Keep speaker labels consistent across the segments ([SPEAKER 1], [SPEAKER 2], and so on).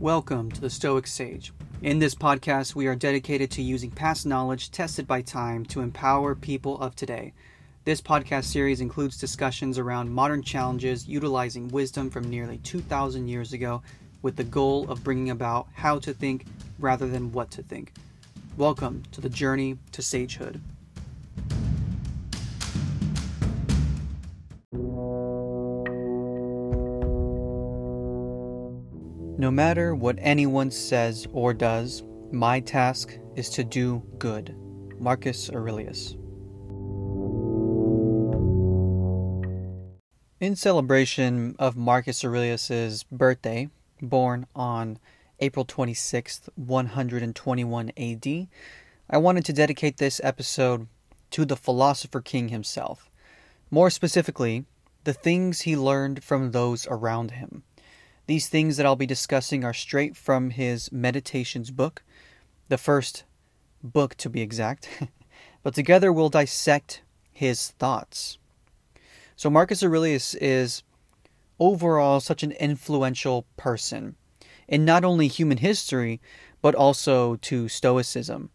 [SPEAKER 1] Welcome to the Stoic Sage. In this podcast, we are dedicated to using past knowledge tested by time to empower people of today. This podcast series includes discussions around modern challenges utilizing wisdom from nearly 2,000 years ago with the goal of bringing about how to think rather than what to think. Welcome to the journey to sagehood. No matter what anyone says or does, my task is to do good. Marcus Aurelius. In celebration of Marcus Aurelius's birthday, born on April 26th, 121 AD, I wanted to dedicate this episode to the philosopher king himself. More specifically, the things he learned from those around him. These things that I'll be discussing are straight from his Meditations book, the first book to be exact, but together we'll dissect his thoughts. So, Marcus Aurelius is overall such an influential person in not only human history, but also to Stoicism.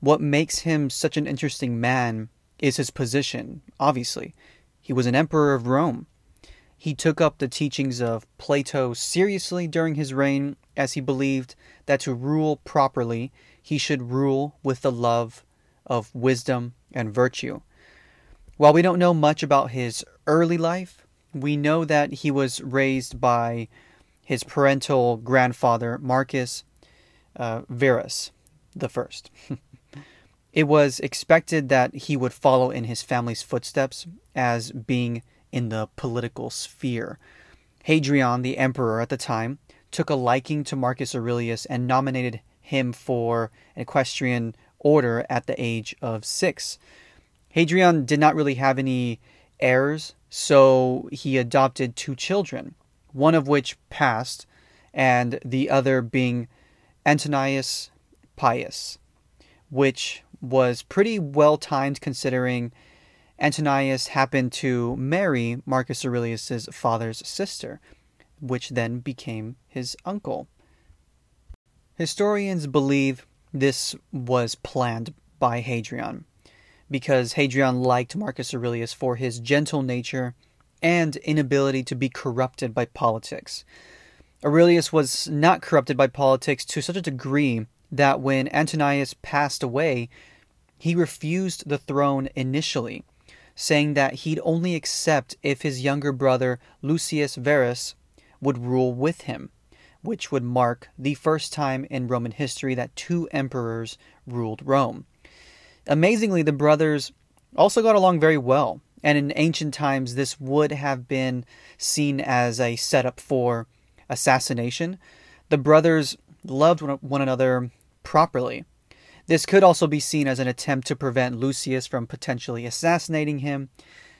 [SPEAKER 1] What makes him such an interesting man is his position, obviously. He was an emperor of Rome. He took up the teachings of Plato seriously during his reign, as he believed that to rule properly, he should rule with the love of wisdom and virtue. While we don't know much about his early life, we know that he was raised by his parental grandfather, Marcus uh, Verus the First. it was expected that he would follow in his family's footsteps as being in the political sphere. Hadrian, the emperor at the time, took a liking to Marcus Aurelius and nominated him for an equestrian order at the age of six. Hadrian did not really have any heirs, so he adopted two children, one of which passed, and the other being Antonius Pius, which was pretty well timed considering Antonius happened to marry Marcus Aurelius's father's sister, which then became his uncle. Historians believe this was planned by Hadrian because Hadrian liked Marcus Aurelius for his gentle nature and inability to be corrupted by politics. Aurelius was not corrupted by politics to such a degree that when Antonius passed away, he refused the throne initially saying that he'd only accept if his younger brother Lucius Verus would rule with him, which would mark the first time in Roman history that two emperors ruled Rome. Amazingly, the brothers also got along very well, and in ancient times, this would have been seen as a setup for assassination. The brothers loved one another properly. This could also be seen as an attempt to prevent Lucius from potentially assassinating him,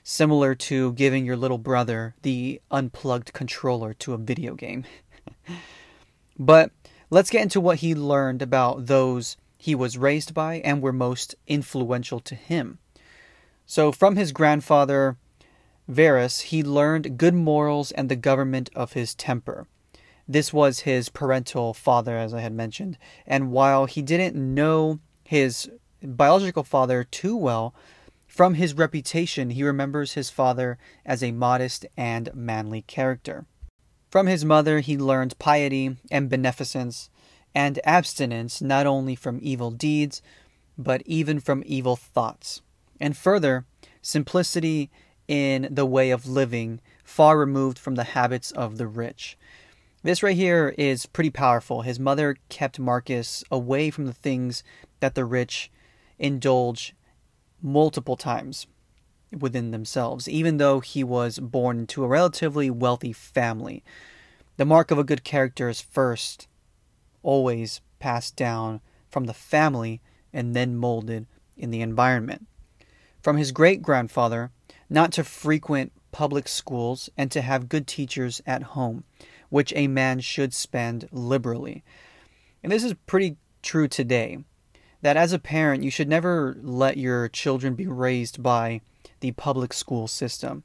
[SPEAKER 1] similar to giving your little brother the unplugged controller to a video game. but let's get into what he learned about those he was raised by and were most influential to him. So, from his grandfather, Verus, he learned good morals and the government of his temper. This was his parental father, as I had mentioned. And while he didn't know his biological father too well, from his reputation, he remembers his father as a modest and manly character. From his mother, he learned piety and beneficence and abstinence not only from evil deeds, but even from evil thoughts. And further, simplicity in the way of living, far removed from the habits of the rich. This right here is pretty powerful. His mother kept Marcus away from the things that the rich indulge multiple times within themselves, even though he was born into a relatively wealthy family. The mark of a good character is first always passed down from the family and then molded in the environment. From his great grandfather, not to frequent public schools and to have good teachers at home which a man should spend liberally. And this is pretty true today that as a parent, you should never let your children be raised by the public school system.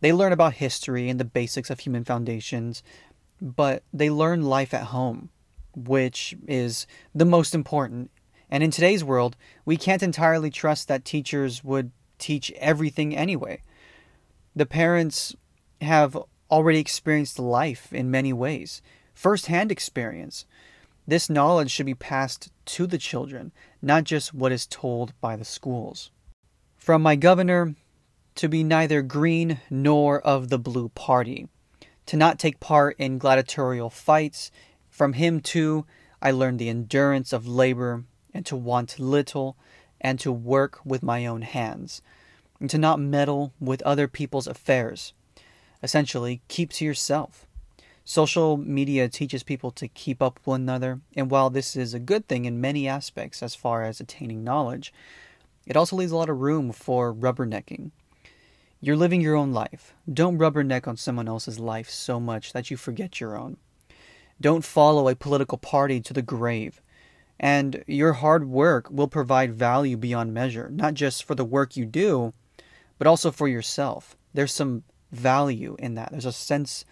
[SPEAKER 1] They learn about history and the basics of human foundations, but they learn life at home, which is the most important. And in today's world, we can't entirely trust that teachers would teach everything anyway. The parents have already experienced life in many ways, first hand experience. This knowledge should be passed to the children, not just what is told by the schools. From my governor, to be neither green nor of the blue party, to not take part in gladiatorial fights. From him, too, I learned the endurance of labor and to want little and to work with my own hands, and to not meddle with other people's affairs. Essentially, keep to yourself. Social media teaches people to keep up with one another, and while this is a good thing in many aspects as far as attaining knowledge, it also leaves a lot of room for rubbernecking. You're living your own life. Don't rubberneck on someone else's life so much that you forget your own. Don't follow a political party to the grave. And your hard work will provide value beyond measure, not just for the work you do, but also for yourself. There's some value in that. There's a sense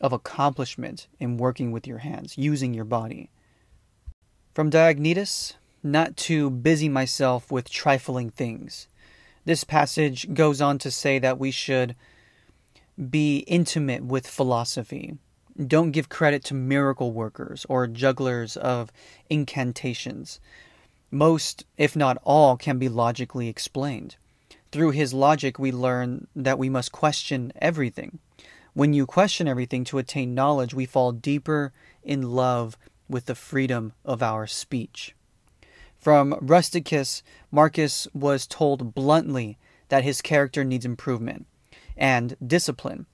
[SPEAKER 1] of accomplishment in working with your hands, using your body. From Diognetus, not to busy myself with trifling things. This passage goes on to say that we should be intimate with philosophy. Don't give credit to miracle workers or jugglers of incantations. Most, if not all, can be logically explained. Through his logic, we learn that we must question everything. When you question everything to attain knowledge, we fall deeper in love with the freedom of our speech. From Rusticus, Marcus was told bluntly that his character needs improvement and discipline.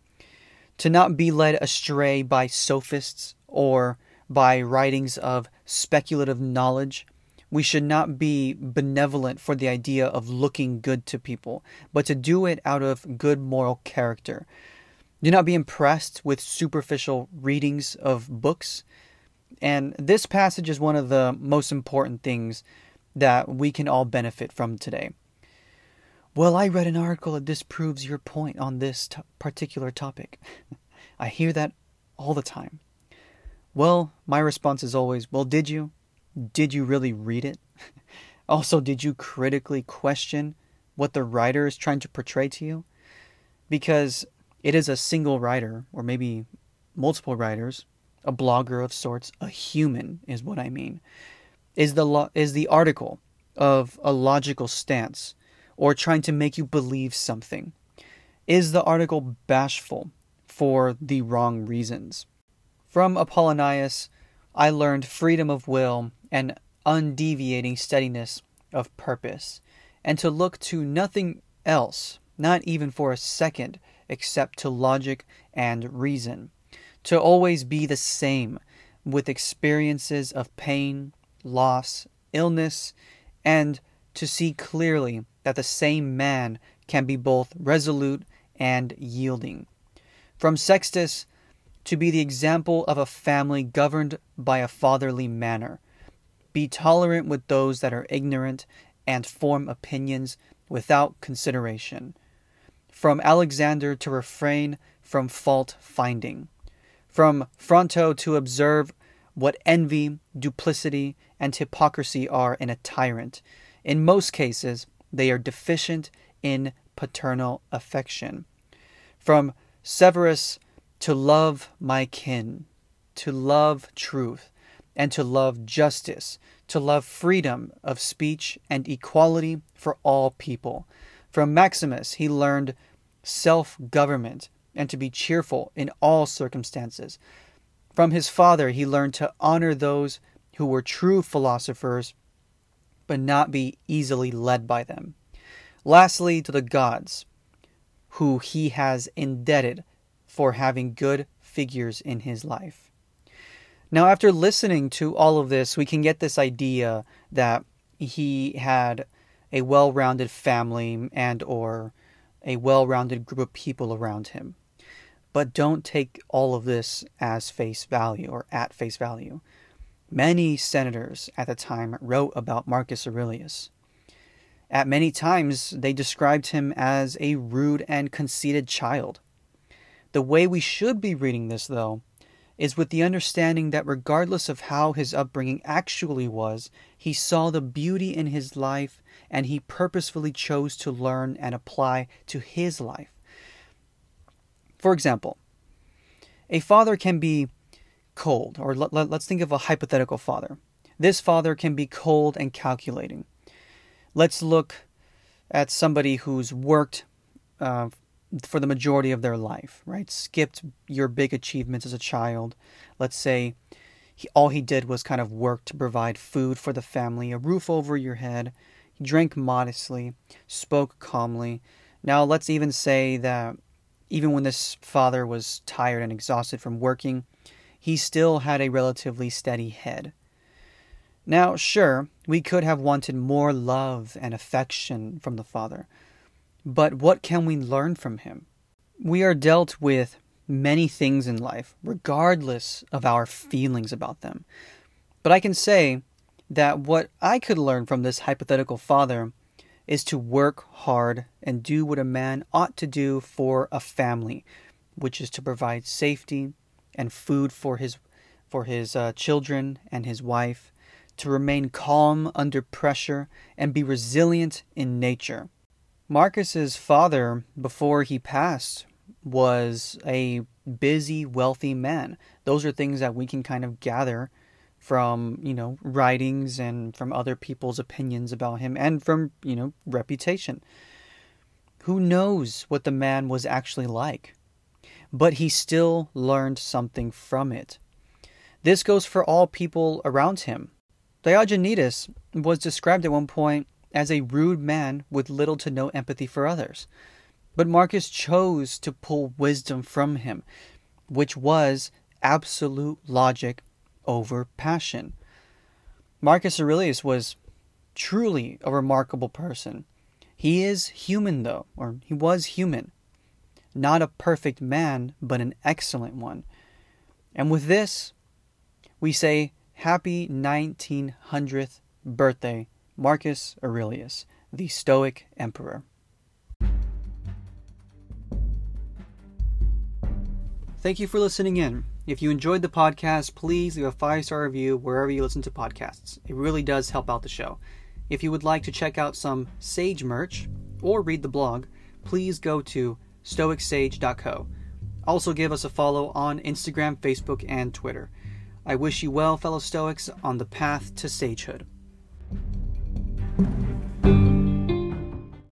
[SPEAKER 1] To not be led astray by sophists or by writings of speculative knowledge. We should not be benevolent for the idea of looking good to people, but to do it out of good moral character, do not be impressed with superficial readings of books. And this passage is one of the most important things that we can all benefit from today. Well, I read an article that disproves your point on this t- particular topic. I hear that all the time. Well, my response is always, well, did you? Did you really read it? also, did you critically question what the writer is trying to portray to you? Because it is a single writer, or maybe multiple writers, a blogger of sorts, a human is what I mean. Is the lo- is the article of a logical stance or trying to make you believe something? Is the article bashful for the wrong reasons? From Apollonius, I learned freedom of will and undeviating steadiness of purpose, and to look to nothing else, not even for a second, except to logic and reason, to always be the same with experiences of pain, loss, illness, and to see clearly that the same man can be both resolute and yielding. From Sextus, to be the example of a family governed by a fatherly manner. Be tolerant with those that are ignorant and form opinions without consideration from Alexander to refrain from fault finding, from Fronto to observe what envy, duplicity, and hypocrisy are in a tyrant. In most cases, they are deficient in paternal affection. From Severus to love my kin, to love truth, and to love justice, to love freedom of speech and equality for all people. From Maximus, he learned self government, and to be cheerful in all circumstances. From his father, he learned to honor those who were true philosophers, but not be easily led by them. Lastly, to the gods, who he has indebted for having good figures in his life. Now, after listening to all of this, we can get this idea that he had a well-rounded family and or a well rounded group of people around him. But don't take all of this as face value or at face value. Many senators at the time wrote about Marcus Aurelius. At many times, they described him as a rude and conceited child. The way we should be reading this, though, is with the understanding that regardless of how his upbringing actually was, he saw the beauty in his life and he purposefully chose to learn and apply to his life. For example, a father can be cold, or let, let, think of a hypothetical father. This father can be cold and calculating. Let's look at somebody who's worked uh, for the majority of their life, right? Skipped your big achievements as a child. Let's say he, all he did was kind of work to provide food for the family, a roof over your head. He drank modestly, spoke calmly. Now, let's even say that even when this father was tired and exhausted from working, he still had a relatively steady head. Now, sure, we could have wanted more love and affection from the father but what can we learn from him? We are dealt with many things in life, regardless of our feelings about them. But I can say that what I could learn from this hypothetical father is to work hard and do what a man ought to do for a family, which is to provide safety and food for his for his uh, children and his wife, to remain calm under pressure and be resilient in nature. Marcus's father, before he passed, was a busy, wealthy man. Those are things that we can kind of gather from, you know, writings and from other people's opinions about him and from, you know, reputation. Who knows what the man was actually like? But he still learned something from it. This goes for all people around him. Diogenetus was described at one point as a rude man with little to no empathy for others. But Marcus chose to pull wisdom from him, which was absolute logic over passion. Marcus Aurelius was truly a remarkable person. He is human, though, or he was human. Not a perfect man, but an excellent one. And with this, we say happy 1900th birthday Marcus Aurelius, the Stoic Emperor. Thank you for listening in. If you enjoyed the podcast, please leave a five star review wherever you listen to podcasts. It really does help out the show. If you would like to check out some Sage merch or read the blog, please go to stoicsage.co. Also, give us a follow on Instagram, Facebook, and Twitter. I wish you well, fellow Stoics, on the path to sagehood. Thank you